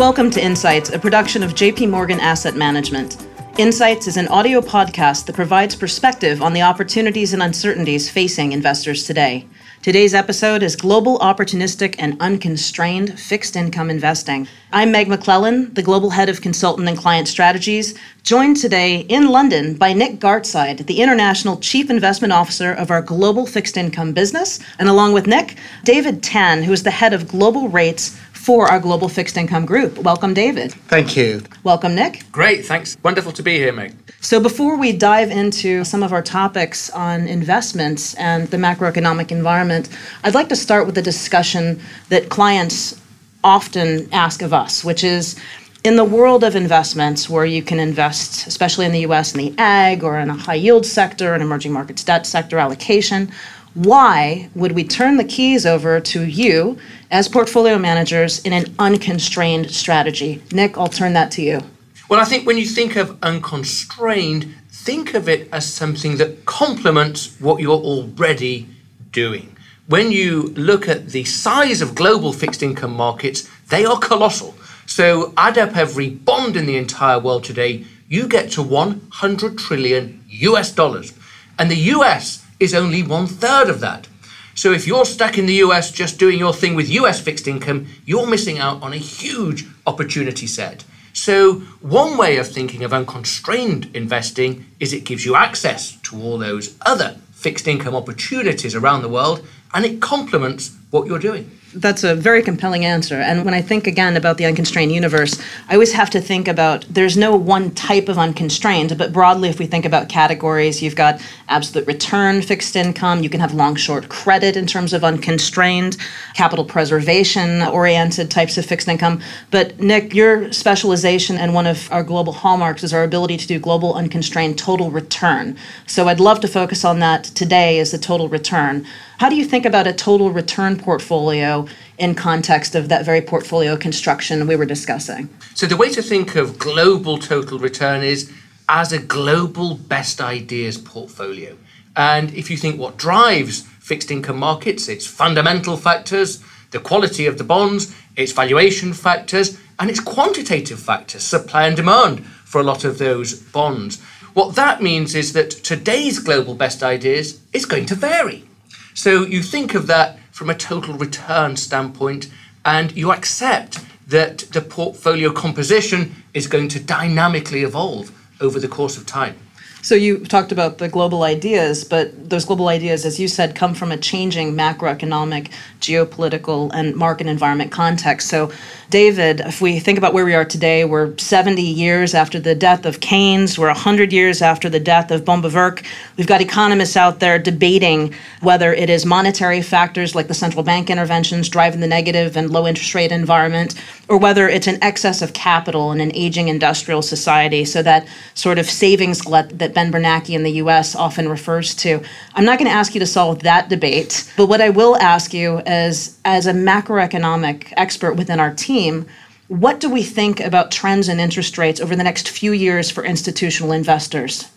Welcome to Insights, a production of JP Morgan Asset Management. Insights is an audio podcast that provides perspective on the opportunities and uncertainties facing investors today. Today's episode is Global Opportunistic and Unconstrained Fixed Income Investing. I'm Meg McClellan, the Global Head of Consultant and Client Strategies, joined today in London by Nick Gartside, the International Chief Investment Officer of our Global Fixed Income business, and along with Nick, David Tan, who is the Head of Global Rates for our Global Fixed Income Group. Welcome, David. Thank you. Welcome, Nick. Great, thanks. Wonderful to be here, Meg. So, before we dive into some of our topics on investments and the macroeconomic environment, I'd like to start with a discussion that clients often ask of us, which is in the world of investments where you can invest, especially in the US, in the Agg or in a high yield sector, an emerging markets debt sector allocation, why would we turn the keys over to you as portfolio managers in an unconstrained strategy? Nick, I'll turn that to you. Well, I think when you think of unconstrained, think of it as something that complements what you're already doing. When you look at the size of global fixed income markets, they are colossal. So add up every bond in the entire world today, you get to 100 trillion US dollars. And the US is only one third of that. So if you're stuck in the US just doing your thing with US fixed income, you're missing out on a huge opportunity set. So, one way of thinking of unconstrained investing is it gives you access to all those other fixed income opportunities around the world and it complements what you're doing. That's a very compelling answer. And when I think again about the unconstrained universe, I always have to think about there's no one type of unconstrained, but broadly, if we think about categories, you've got absolute return fixed income, you can have long short credit in terms of unconstrained, capital preservation oriented types of fixed income. But Nick, your specialization and one of our global hallmarks is our ability to do global unconstrained total return. So I'd love to focus on that today as the total return. How do you think about a total return portfolio in context of that very portfolio construction we were discussing? So, the way to think of global total return is as a global best ideas portfolio. And if you think what drives fixed income markets, it's fundamental factors, the quality of the bonds, its valuation factors, and its quantitative factors, supply and demand for a lot of those bonds. What that means is that today's global best ideas is going to vary. So you think of that from a total return standpoint and you accept that the portfolio composition is going to dynamically evolve over the course of time. So you talked about the global ideas, but those global ideas, as you said, come from a changing macroeconomic, geopolitical, and market environment context. So, David, if we think about where we are today, we're 70 years after the death of Keynes, we're 100 years after the death of Böhm-Bawerk. We've got economists out there debating whether it is monetary factors like the central bank interventions driving the negative and low interest rate environment, or whether it's an excess of capital in an aging industrial society. So that sort of savings glut that Ben Bernanke in the US often refers to. I'm not going to ask you to solve that debate, but what I will ask you is as a macroeconomic expert within our team, what do we think about trends in interest rates over the next few years for institutional investors?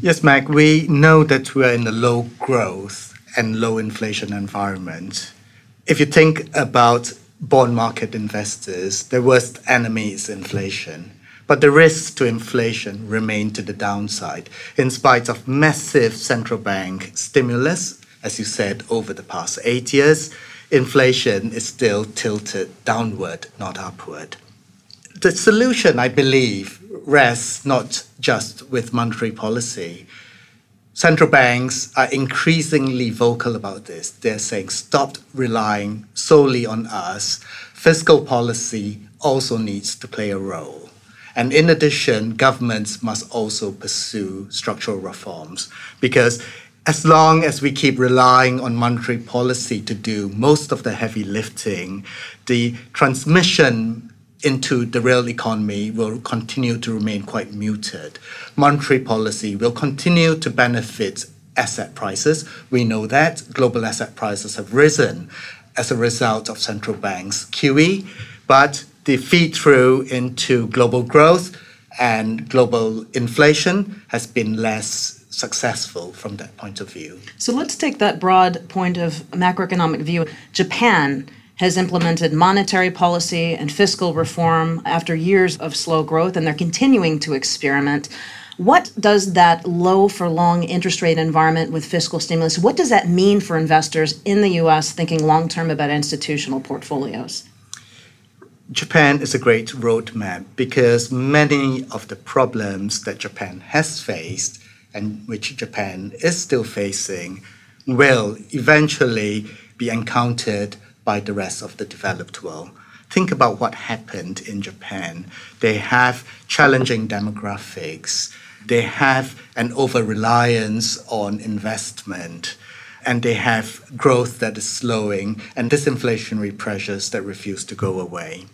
Yes, Meg, we know that we're in a low growth and low inflation environment. If you think about bond market investors, their worst enemy is inflation. But the risks to inflation remain to the downside in spite of massive central bank stimulus, as you said, over the past eight years. Inflation is still tilted downward, not upward. The solution, I believe, rests not just with monetary policy, central banks are increasingly vocal about this. They're saying, stop relying solely on us. Fiscal policy also needs to play a role. And in addition, governments must also pursue structural reforms because as long as we keep relying on monetary policy to do most of the heavy lifting, the transmission into the real economy will continue to remain quite muted. Monetary policy will continue to benefit asset prices. We know that global asset prices have risen as a result of central banks' QE, but the feed through into global growth and global inflation has been less successful from that point of view. So let's take that broad point of macroeconomic view. Japan has implemented monetary policy and fiscal reform after years of slow growth, and they're continuing to experiment. What does that low for long interest rate environment with fiscal stimulus, what does that mean for investors in the US thinking long term about institutional portfolios? Japan is a great roadmap because many of the problems that Japan has faced and which Japan is still facing will eventually be encountered by the rest of the developed world. Think about what happened in Japan. They have challenging demographics, they have an over reliance on investment, and they have growth that is slowing and disinflationary pressures that refuse to go away.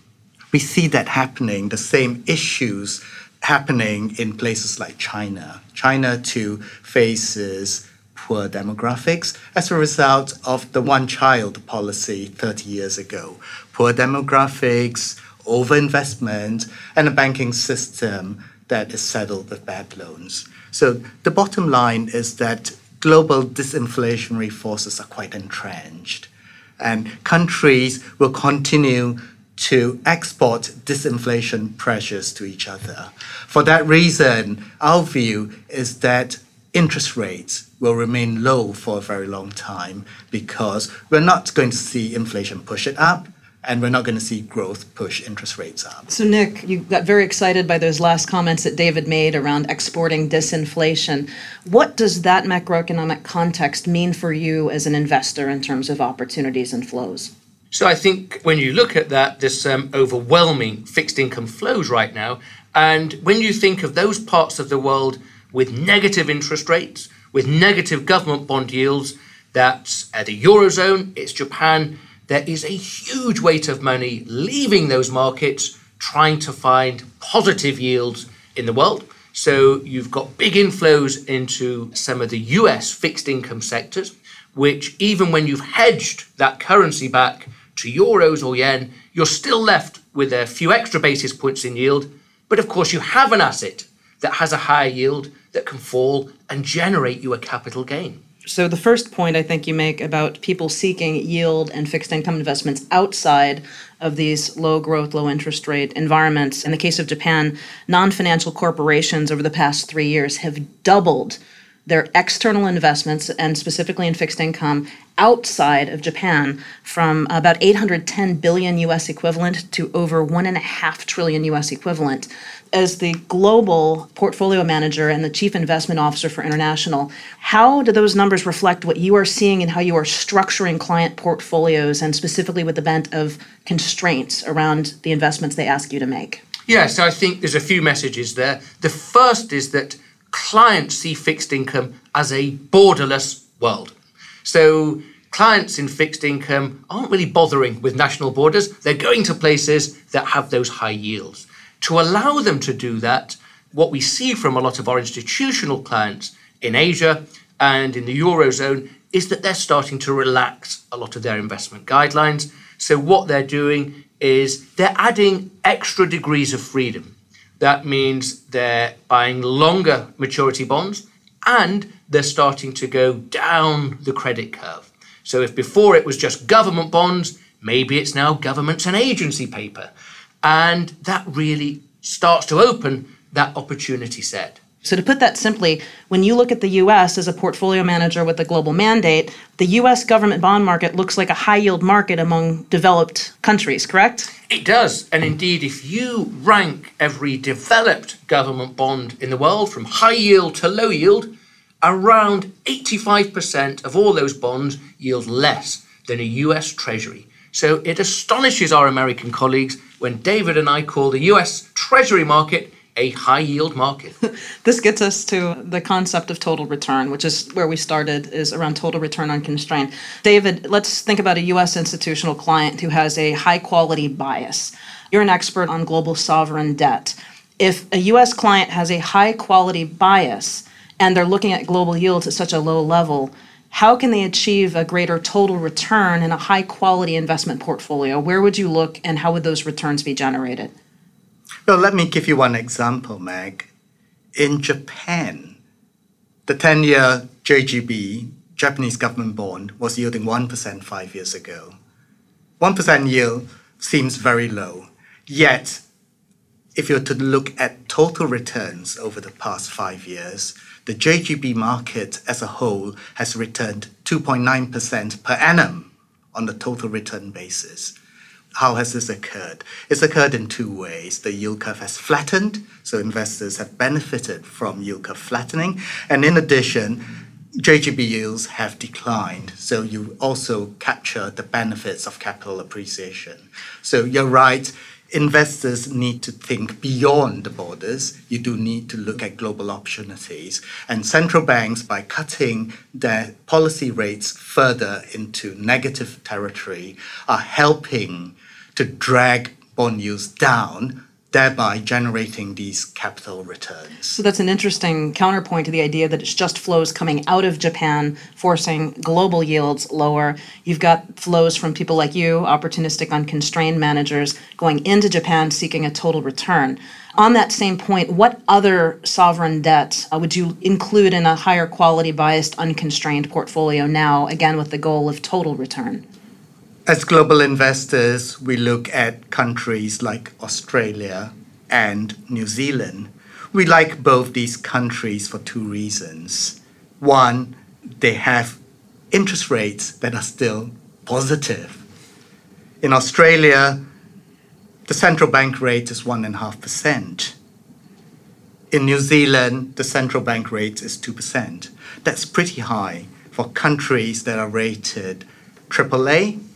We see that happening, the same issues happening in places like China. China too faces poor demographics as a result of the one child policy 30 years ago. Poor demographics, overinvestment, and a banking system that is saddled with bad loans. So the bottom line is that global disinflationary forces are quite entrenched, and countries will continue to export disinflation pressures to each other. For that reason, our view is that interest rates will remain low for a very long time because we're not going to see inflation push it up and we're not going to see growth push interest rates up. So, Nick, you got very excited by those last comments that David made around exporting disinflation. What does that macroeconomic context mean for you as an investor in terms of opportunities and flows? So I think when you look at that, there's some overwhelming fixed income flows right now. And when you think of those parts of the world with negative interest rates, with negative government bond yields, that's uh, the Eurozone, it's Japan, there is a huge weight of money leaving those markets trying to find positive yields in the world. So you've got big inflows into some of the US fixed income sectors, which even when you've hedged that currency back to euros or yen, you're still left with a few extra basis points in yield. But of course, you have an asset that has a higher yield that can fall and generate you a capital gain. So, the first point I think you make about people seeking yield and fixed income investments outside of these low growth, low interest rate environments. In the case of Japan, non financial corporations over the past three years have doubled their external investments, and specifically in fixed income, outside of Japan from about 810 billion US equivalent to over one and a half trillion US equivalent. As the global portfolio manager and the chief investment officer for International, how do those numbers reflect what you are seeing and how you are structuring client portfolios and specifically with the bent of constraints around the investments they ask you to make? Yeah, so I think there's a few messages there. The first is that clients see fixed income as a borderless world. So clients in fixed income aren't really bothering with national borders. They're going to places that have those high yields. To allow them to do that, what we see from a lot of our institutional clients in Asia and in the Eurozone is that they're starting to relax a lot of their investment guidelines. So, what they're doing is they're adding extra degrees of freedom. That means they're buying longer maturity bonds and they're starting to go down the credit curve. So if before it was just government bonds, maybe it's now governments and agency paper. And that really starts to open that opportunity set. So, to put that simply, when you look at the US as a portfolio manager with a global mandate, the US government bond market looks like a high yield market among developed countries, correct? It does. And indeed, if you rank every developed government bond in the world from high yield to low yield, around 85% of all those bonds yield less than a US Treasury. So it astonishes our American colleagues when David and I call the US Treasury market a high yield market. this gets us to the concept of total return, which is where we started, is around total return unconstrained. David, let's think about a US institutional client who has a high quality bias. You're an expert on global sovereign debt. If a US client has a high quality bias and they're looking at global yields at such a low level, how can they achieve a greater total return in a high quality investment portfolio? Where would you look and how would those returns be generated? Well, let me give you one example, Meg. In Japan, the 10 year JGB, Japanese government bond, was yielding 1% five years ago. 1% yield seems very low. Yet, if you're to look at total returns over the past five years, the JGB market as a whole has returned 2.9% per annum on the total return basis. How has this occurred? It's occurred in two ways. The yield curve has flattened, so investors have benefited from yield curve flattening. And in addition, JGB yields have declined, so you also capture the benefits of capital appreciation. So you're right, investors need to think beyond the borders. You do need to look at global opportunities. And central banks, by cutting their policy rates further into negative territory, are helping to drag bond yields down thereby generating these capital returns. So that's an interesting counterpoint to the idea that it's just flows coming out of Japan, forcing global yields lower. You've got flows from people like you, opportunistic unconstrained managers, going into Japan seeking a total return. On that same point, what other sovereign debt uh, would you include in a higher quality biased unconstrained portfolio now, again with the goal of total return? As global investors, we look at countries like Australia and New Zealand. We like both these countries for two reasons. One, they have interest rates that are still positive. In Australia, the central bank rate is 1.5%. In New Zealand, the central bank rate is 2%. That's pretty high for countries that are rated AAA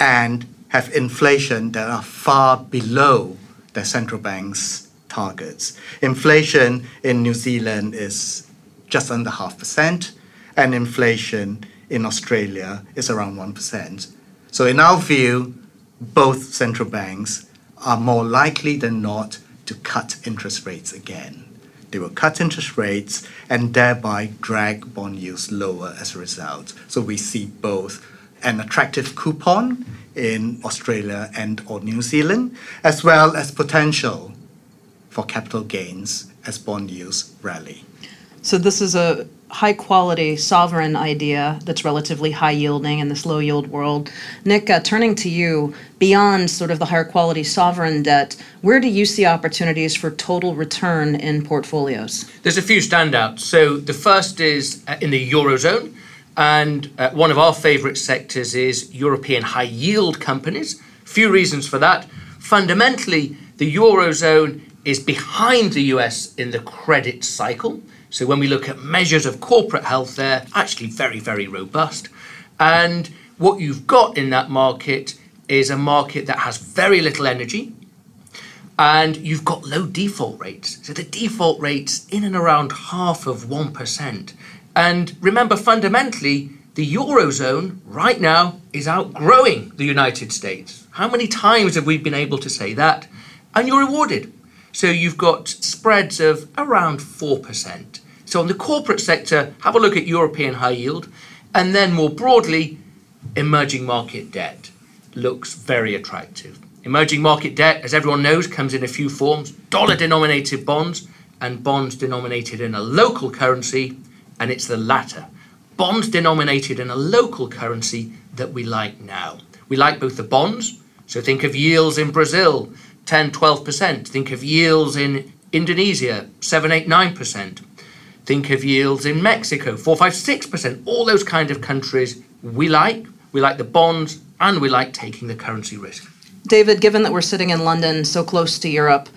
and have inflation that are far below the central bank's targets. Inflation in New Zealand is just under half percent, and inflation in Australia is around 1%. So, in our view, both central banks are more likely than not to cut interest rates again. They will cut interest rates and thereby drag bond yields lower as a result. So, we see both an attractive coupon in Australia and or New Zealand, as well as potential for capital gains as bond yields rally. So this is a high quality sovereign idea that's relatively high yielding in this low yield world. Nick, uh, turning to you, beyond sort of the higher quality sovereign debt, where do you see opportunities for total return in portfolios? There's a few standouts. So the first is uh, in the Eurozone. And uh, one of our favourite sectors is European high yield companies. Few reasons for that. Fundamentally, the Eurozone is behind the US in the credit cycle. So when we look at measures of corporate health, they're actually very, very robust. And what you've got in that market is a market that has very little energy, and you've got low default rates. So the default rate's in and around half of 1%. And remember, fundamentally, the Eurozone right now is outgrowing the United States. How many times have we been able to say that? And you're rewarded. So you've got spreads of around 4%. So on the corporate sector, have a look at European high yield. And then more broadly, emerging market debt looks very attractive. Emerging market debt, as everyone knows, comes in a few forms dollar denominated bonds and bonds denominated in a local currency and it's the latter. Bonds denominated in a local currency that we like now. We like both the bonds, so think of yields in Brazil, 10, 12%. Think of yields in Indonesia, 7, 8, 9%. Think of yields in Mexico, 4, 5, 6%. All those kind of countries we like. We like the bonds and we like taking the currency risk. David, given that we're sitting in London, so close to Europe,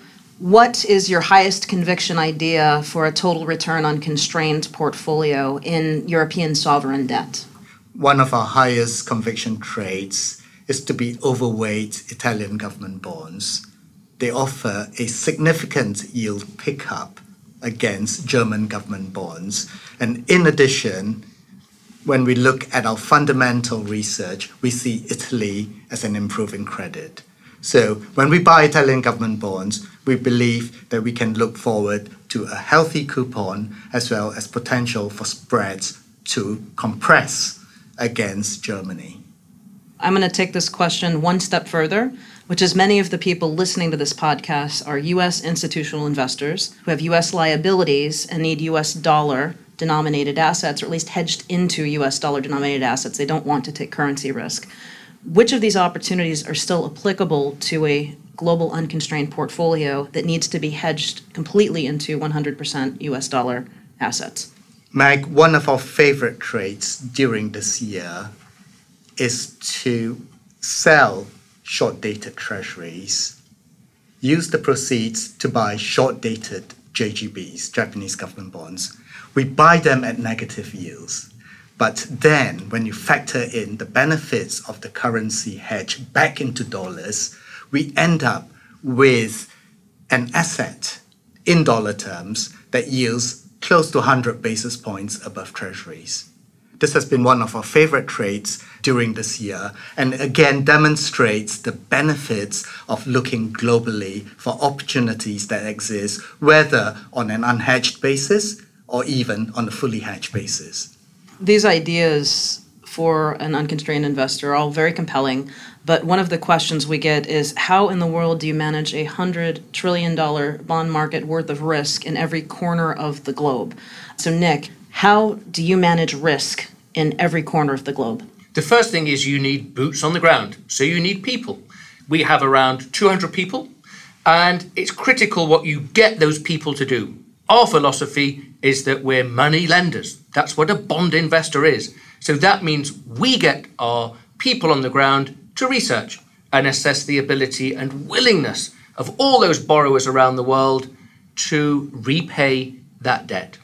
what is your highest conviction idea for a total return unconstrained portfolio in European sovereign debt? One of our highest conviction traits is to be overweight Italian government bonds. They offer a significant yield pickup against German government bonds. And in addition, when we look at our fundamental research, we see Italy as an improving credit. So when we buy Italian government bonds, we believe that we can look forward to a healthy coupon as well as potential for spreads to compress against Germany. I'm going to take this question one step further, which is many of the people listening to this podcast are US institutional investors who have US liabilities and need US dollar denominated assets, or at least hedged into US dollar denominated assets. They don't want to take currency risk. Which of these opportunities are still applicable to a global unconstrained portfolio that needs to be hedged completely into 100% US dollar assets? Meg, one of our favorite trades during this year is to sell short dated treasuries, use the proceeds to buy short dated JGBs, Japanese government bonds. We buy them at negative yields. But then, when you factor in the benefits of the currency hedge back into dollars, we end up with an asset in dollar terms that yields close to 100 basis points above treasuries. This has been one of our favorite trades during this year, and again demonstrates the benefits of looking globally for opportunities that exist, whether on an unhedged basis or even on a fully hedged basis. These ideas for an unconstrained investor are all very compelling. But one of the questions we get is how in the world do you manage a $100 trillion bond market worth of risk in every corner of the globe? So, Nick, how do you manage risk in every corner of the globe? The first thing is you need boots on the ground. So, you need people. We have around 200 people, and it's critical what you get those people to do. Our philosophy is that we're money lenders. That's what a bond investor is. So that means we get our people on the ground to research and assess the ability and willingness of all those borrowers around the world to repay that debt.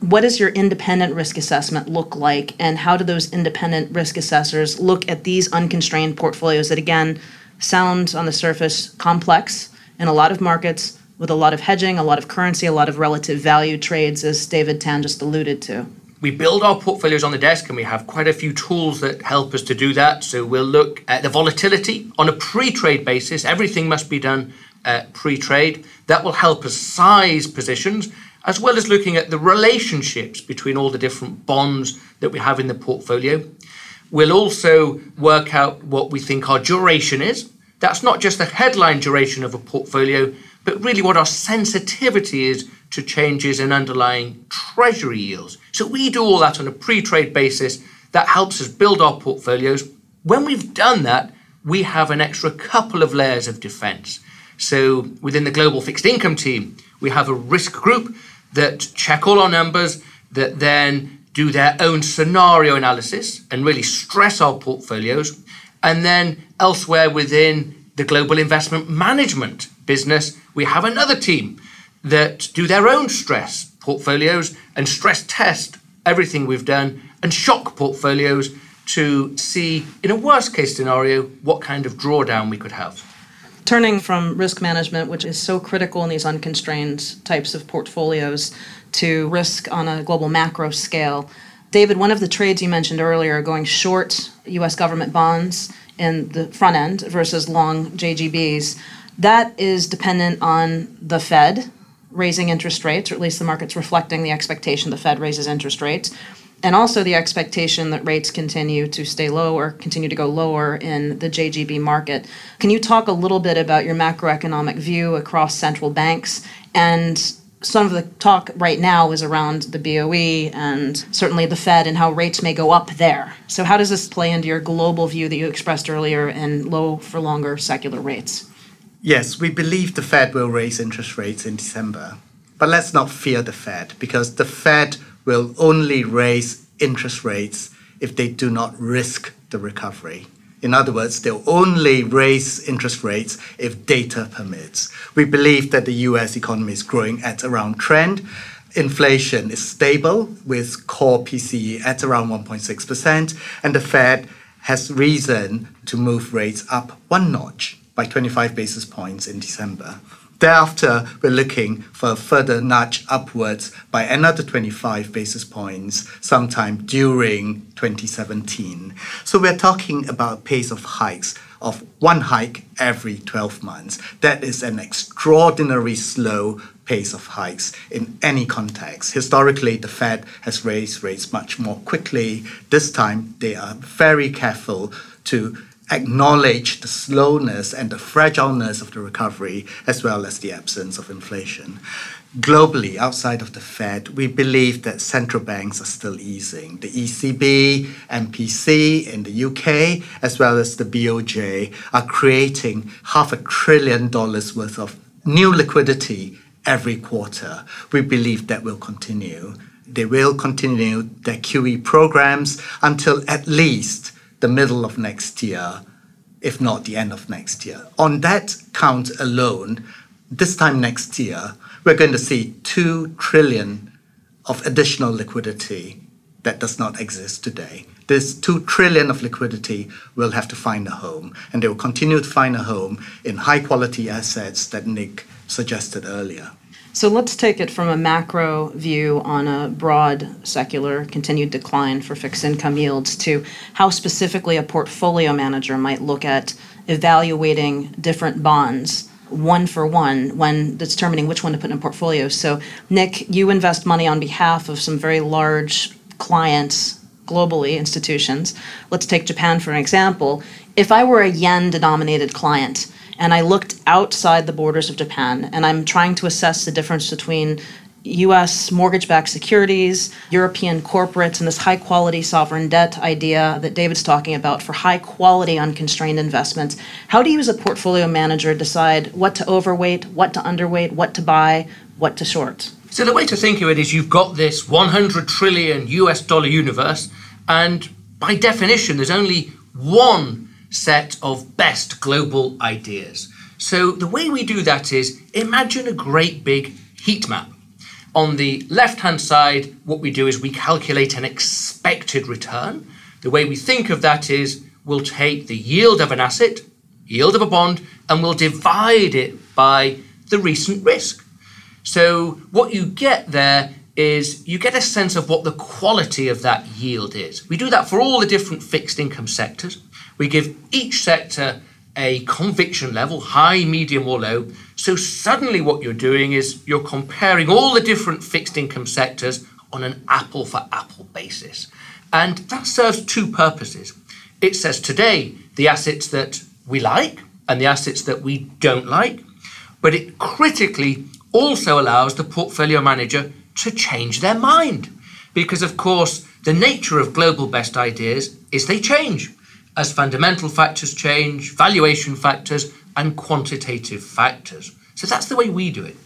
What does your independent risk assessment look like, and how do those independent risk assessors look at these unconstrained portfolios that, again, sound on the surface complex in a lot of markets with a lot of hedging, a lot of currency, a lot of relative value trades, as David Tan just alluded to? We build our portfolios on the desk and we have quite a few tools that help us to do that. So we'll look at the volatility on a pre trade basis. Everything must be done uh, pre trade. That will help us size positions as well as looking at the relationships between all the different bonds that we have in the portfolio. We'll also work out what we think our duration is. That's not just the headline duration of a portfolio, but really what our sensitivity is to changes in underlying treasury yields. So we do all that on a pre trade basis. That helps us build our portfolios. When we've done that, we have an extra couple of layers of defense. So within the global fixed income team, we have a risk group that check all our numbers, that then do their own scenario analysis and really stress our portfolios. And then elsewhere within the global investment management business, we have another team that do their own stress portfolios and stress test everything we've done and shock portfolios to see, in a worst case scenario, what kind of drawdown we could have. Turning from risk management, which is so critical in these unconstrained types of portfolios, to risk on a global macro scale. David, one of the trades you mentioned earlier, going short US government bonds in the front end versus long JGBs, that is dependent on the Fed raising interest rates, or at least the market's reflecting the expectation the Fed raises interest rates, and also the expectation that rates continue to stay low or continue to go lower in the JGB market. Can you talk a little bit about your macroeconomic view across central banks and some of the talk right now is around the BOE and certainly the Fed and how rates may go up there. So, how does this play into your global view that you expressed earlier in low for longer secular rates? Yes, we believe the Fed will raise interest rates in December. But let's not fear the Fed because the Fed will only raise interest rates if they do not risk the recovery. In other words, they'll only raise interest rates if data permits. We believe that the US economy is growing at around trend. Inflation is stable with core PCE at around 1.6%, and the Fed has reason to move rates up one notch by 25 basis points in December. Thereafter, we're looking for a further nudge upwards by another 25 basis points sometime during 2017. So we're talking about a pace of hikes of one hike every 12 months. That is an extraordinary slow pace of hikes in any context. Historically, the Fed has raised rates much more quickly. This time, they are very careful to acknowledge the slowness and the fragileness of the recovery as well as the absence of inflation. globally, outside of the Fed, we believe that central banks are still easing. The ECB, MPC in the UK, as well as the BOJ, are creating half a trillion dollars worth of new liquidity every quarter. We believe that will continue. They will continue their QE programs until at least the middle of next year, if not the end of next year. On that count alone, this time next year, we're going to see 2 trillion of additional liquidity that does not exist today. This 2 trillion of liquidity will have to find a home, and they will continue to find a home in high quality assets that Nick suggested earlier. So let's take it from a macro view on a broad secular continued decline for fixed income yields to how specifically a portfolio manager might look at evaluating different bonds one for one when determining which one to put in a portfolio. So, Nick, you invest money on behalf of some very large clients globally, institutions. Let's take Japan for an example. If I were a yen denominated client and I looked outside the borders of Japan and I'm trying to assess the difference between US mortgage backed securities, European corporates, and this high quality sovereign debt idea that David's talking about for high quality unconstrained investments. How do you, as a portfolio manager, decide what to overweight, what to underweight, what to buy, what to short? So, the way to think of it is you've got this 100 trillion US dollar universe, and by definition, there's only one set of best global ideas. So, the way we do that is imagine a great big heat map on the left hand side, what we do is we calculate an expected return. The way we think of that is we'll take the yield of an asset, yield of a bond, and we'll divide it by the recent risk. So what you get there is you get a sense of what the quality of that yield is. We do that for all the different fixed income sectors. We give each sector a conviction level, high, medium, or low. So suddenly, what you're doing is you're comparing all the different fixed income sectors on an apple for apple basis. And that serves two purposes. It says today the assets that we like and the assets that we don't like, but it critically also allows the portfolio manager to change their mind. Because, of course, the nature of global best ideas is they change as fundamental factors change, valuation factors, and quantitative factors. So that's the way we do it.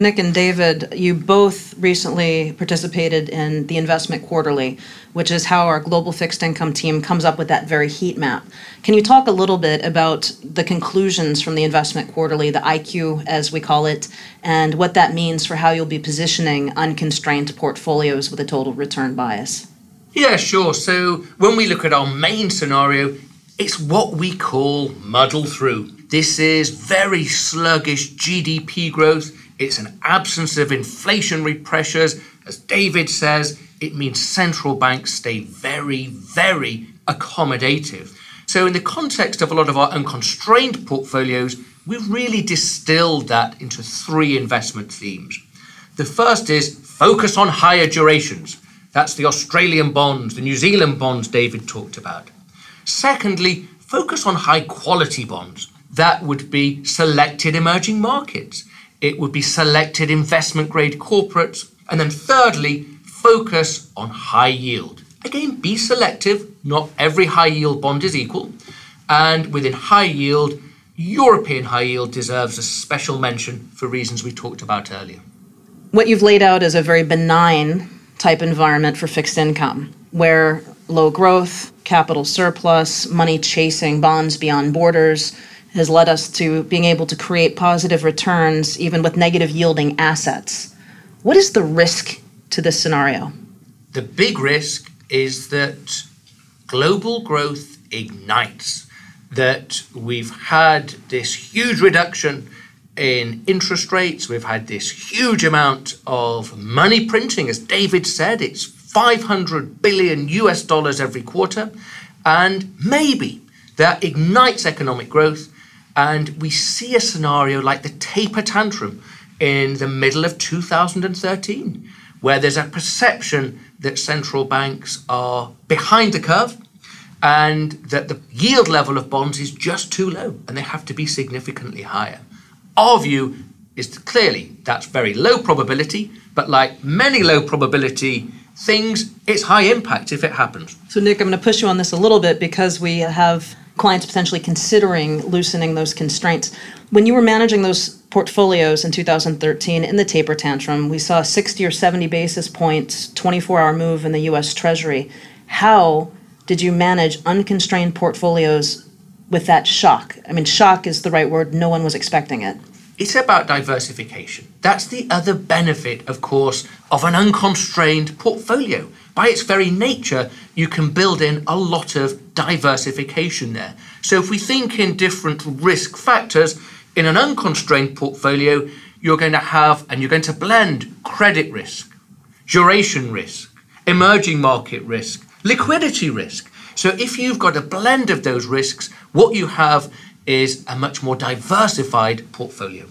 Nick and David, you both recently participated in the Investment Quarterly, which is how our global fixed income team comes up with that very heat map. Can you talk a little bit about the conclusions from the Investment Quarterly, the IQ as we call it, and what that means for how you'll be positioning unconstrained portfolios with a total return bias? Yeah, sure. So when we look at our main scenario, it's what we call muddle through. This is very sluggish GDP growth. It's an absence of inflationary pressures. As David says, it means central banks stay very, very accommodative. So, in the context of a lot of our unconstrained portfolios, we've really distilled that into three investment themes. The first is focus on higher durations. That's the Australian bonds, the New Zealand bonds David talked about. Secondly, focus on high quality bonds. That would be selected emerging markets. It would be selected investment grade corporates. And then thirdly, focus on high yield. Again, be selective. Not every high yield bond is equal. And within high yield, European high yield deserves a special mention for reasons we talked about earlier. What you've laid out is a very benign type environment for fixed income, where low growth, capital surplus, money chasing bonds beyond borders has led us to being able to create positive returns even with negative yielding assets. What is the risk to this scenario? The big risk is that global growth ignites, that we've had this huge reduction in interest rates. We've had this huge amount of money printing. As David said, it's 500 billion US dollars every quarter. And maybe that ignites economic growth. And we see a scenario like the taper tantrum in the middle of 2013, where there's a perception that central banks are behind the curve and that the yield level of bonds is just too low and they have to be significantly higher. Our view is that clearly that's very low probability, but like many low probability things, it's high impact if it happens. So, Nick, I'm going to push you on this a little bit because we have clients potentially considering loosening those constraints. When you were managing those portfolios in 2013 in the taper tantrum, we saw 60 or 70 basis points, 24 hour move in the US Treasury. How did you manage unconstrained portfolios with that shock? I mean, shock is the right word, no one was expecting it. It's about diversification. That's the other benefit, of course, of an unconstrained portfolio. By its very nature, you can build in a lot of diversification there. So, if we think in different risk factors, in an unconstrained portfolio, you're going to have and you're going to blend credit risk, duration risk, emerging market risk, liquidity risk. So, if you've got a blend of those risks, what you have is a much more diversified portfolio.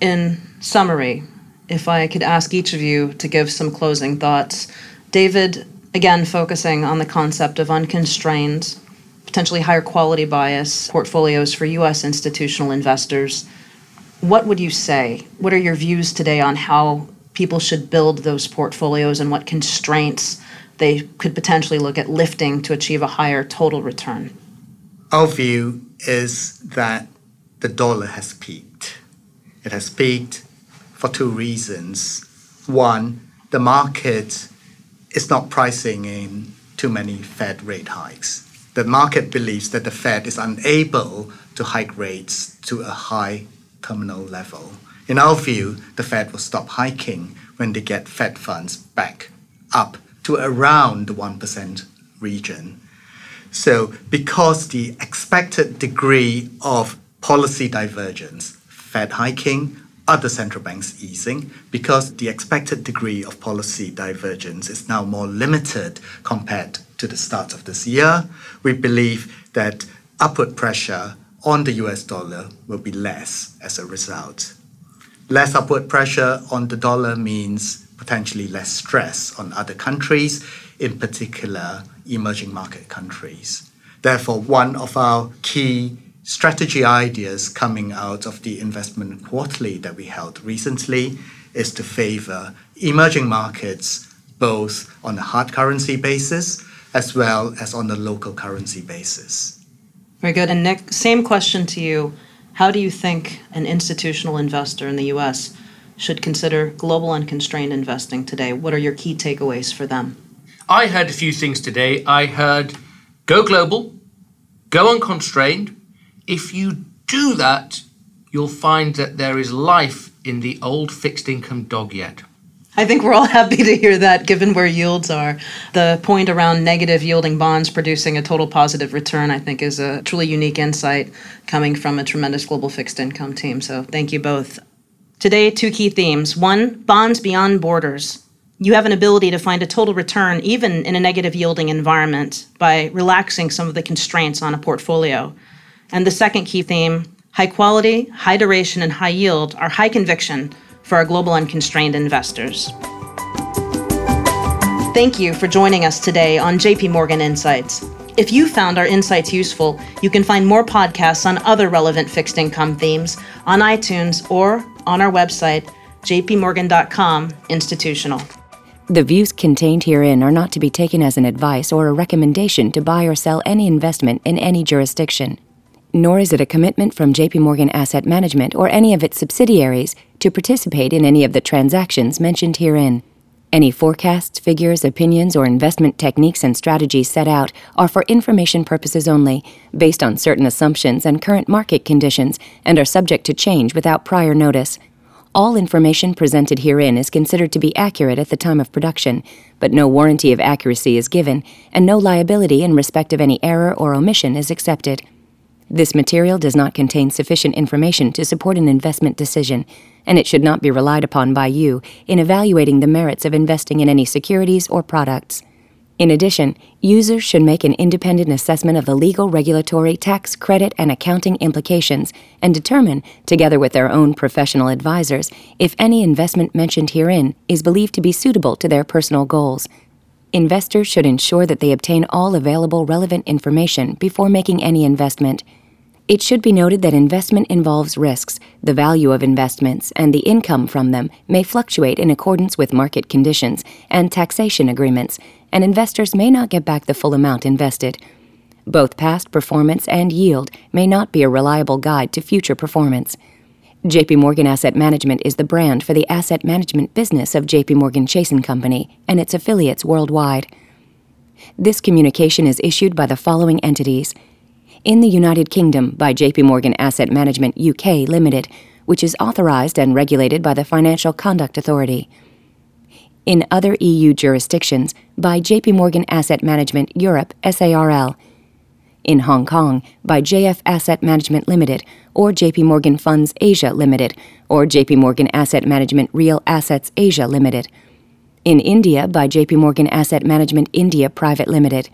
In summary, if I could ask each of you to give some closing thoughts, David, again, focusing on the concept of unconstrained, potentially higher quality bias portfolios for US institutional investors. What would you say? What are your views today on how people should build those portfolios and what constraints they could potentially look at lifting to achieve a higher total return? Our view is that the dollar has peaked. It has peaked for two reasons. One, the market is not pricing in too many Fed rate hikes. The market believes that the Fed is unable to hike rates to a high terminal level. In our view, the Fed will stop hiking when they get Fed funds back up to around the 1% region. So, because the expected degree of policy divergence, Fed hiking, other central banks easing, because the expected degree of policy divergence is now more limited compared to the start of this year, we believe that upward pressure on the US dollar will be less as a result. Less upward pressure on the dollar means potentially less stress on other countries, in particular emerging market countries. Therefore, one of our key strategy ideas coming out of the investment quarterly that we held recently is to favor emerging markets both on a hard currency basis as well as on a local currency basis. Very good. And Nick, same question to you. How do you think an institutional investor in the US should consider global unconstrained investing today? What are your key takeaways for them? I heard a few things today. I heard go global, go unconstrained. If you do that, you'll find that there is life in the old fixed income dog yet. I think we're all happy to hear that given where yields are. The point around negative yielding bonds producing a total positive return, I think, is a truly unique insight coming from a tremendous global fixed income team. So thank you both. Today, two key themes. One, bonds beyond borders you have an ability to find a total return even in a negative yielding environment by relaxing some of the constraints on a portfolio. And the second key theme high quality, high duration, and high yield are high conviction for our global unconstrained investors. Thank you for joining us today on JP Morgan Insights. If you found our insights useful, you can find more podcasts on other relevant fixed income themes on iTunes or on our website, jpmorgan.com institutional. The views contained herein are not to be taken as an advice or a recommendation to buy or sell any investment in any jurisdiction. Nor is it a commitment from JP Morgan Asset Management or any of its subsidiaries to participate in any of the transactions mentioned herein. Any forecasts, figures, opinions, or investment techniques and strategies set out are for information purposes only, based on certain assumptions and current market conditions, and are subject to change without prior notice. All information presented herein is considered to be accurate at the time of production, but no warranty of accuracy is given, and no liability in respect of any error or omission is accepted. This material does not contain sufficient information to support an investment decision, and it should not be relied upon by you in evaluating the merits of investing in any securities or products. In addition, users should make an independent assessment of the legal, regulatory, tax, credit, and accounting implications and determine, together with their own professional advisors, if any investment mentioned herein is believed to be suitable to their personal goals. Investors should ensure that they obtain all available relevant information before making any investment. It should be noted that investment involves risks. The value of investments and the income from them may fluctuate in accordance with market conditions and taxation agreements, and investors may not get back the full amount invested. Both past performance and yield may not be a reliable guide to future performance. JP Morgan Asset Management is the brand for the asset management business of JP Morgan Chase & Company and its affiliates worldwide. This communication is issued by the following entities: in the United Kingdom by JP Morgan Asset Management UK Limited, which is authorized and regulated by the Financial Conduct Authority. In other EU jurisdictions by JP Morgan Asset Management Europe SARL. In Hong Kong by JF Asset Management Limited or JP Morgan Funds Asia Limited or JP Morgan Asset Management Real Assets Asia Limited. In India by JP Morgan Asset Management India Private Limited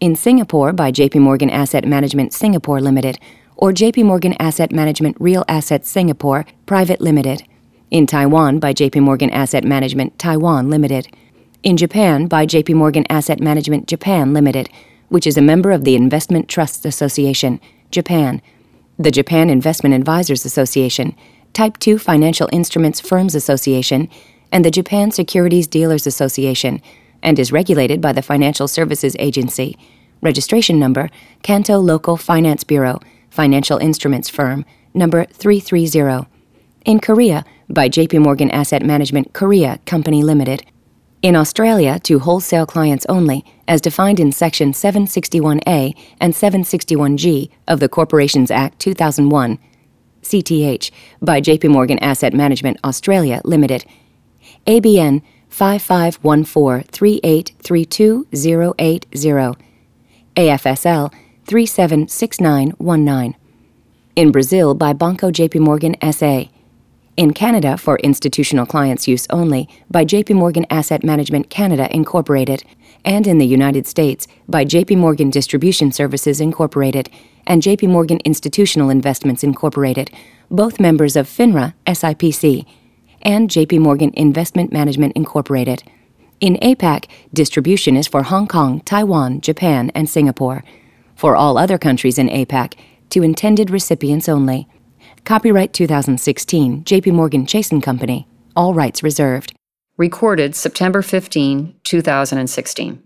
in Singapore by JP Morgan Asset Management Singapore Limited or JP Morgan Asset Management Real Assets Singapore Private Limited. In Taiwan by JP Morgan Asset Management Taiwan Limited. In Japan by JP Morgan Asset Management Japan Limited, which is a member of the Investment Trusts Association, Japan, the Japan Investment Advisors Association, Type 2 Financial Instruments Firms Association, and the Japan Securities Dealers Association and is regulated by the Financial Services Agency. Registration number Kanto Local Finance Bureau, Financial Instruments Firm, number 330. In Korea, by JP Morgan Asset Management Korea Company Limited. In Australia, to wholesale clients only, as defined in Section 761A and 761G of the Corporations Act 2001. CTH, by JP Morgan Asset Management Australia Limited. ABN 5514383280, AFSL 376919. In Brazil by Banco JP Morgan SA. In Canada for institutional clients use only by JP Morgan Asset Management Canada Incorporated, and in the United States by JP Morgan Distribution Services Incorporated and JP Morgan Institutional Investments Incorporated, both members of FINRA SIPC and JP Morgan Investment Management Incorporated. In APAC, distribution is for Hong Kong, Taiwan, Japan, and Singapore. For all other countries in APAC, to intended recipients only. Copyright 2016, JP Morgan Chase & Company. All rights reserved. Recorded September 15, 2016.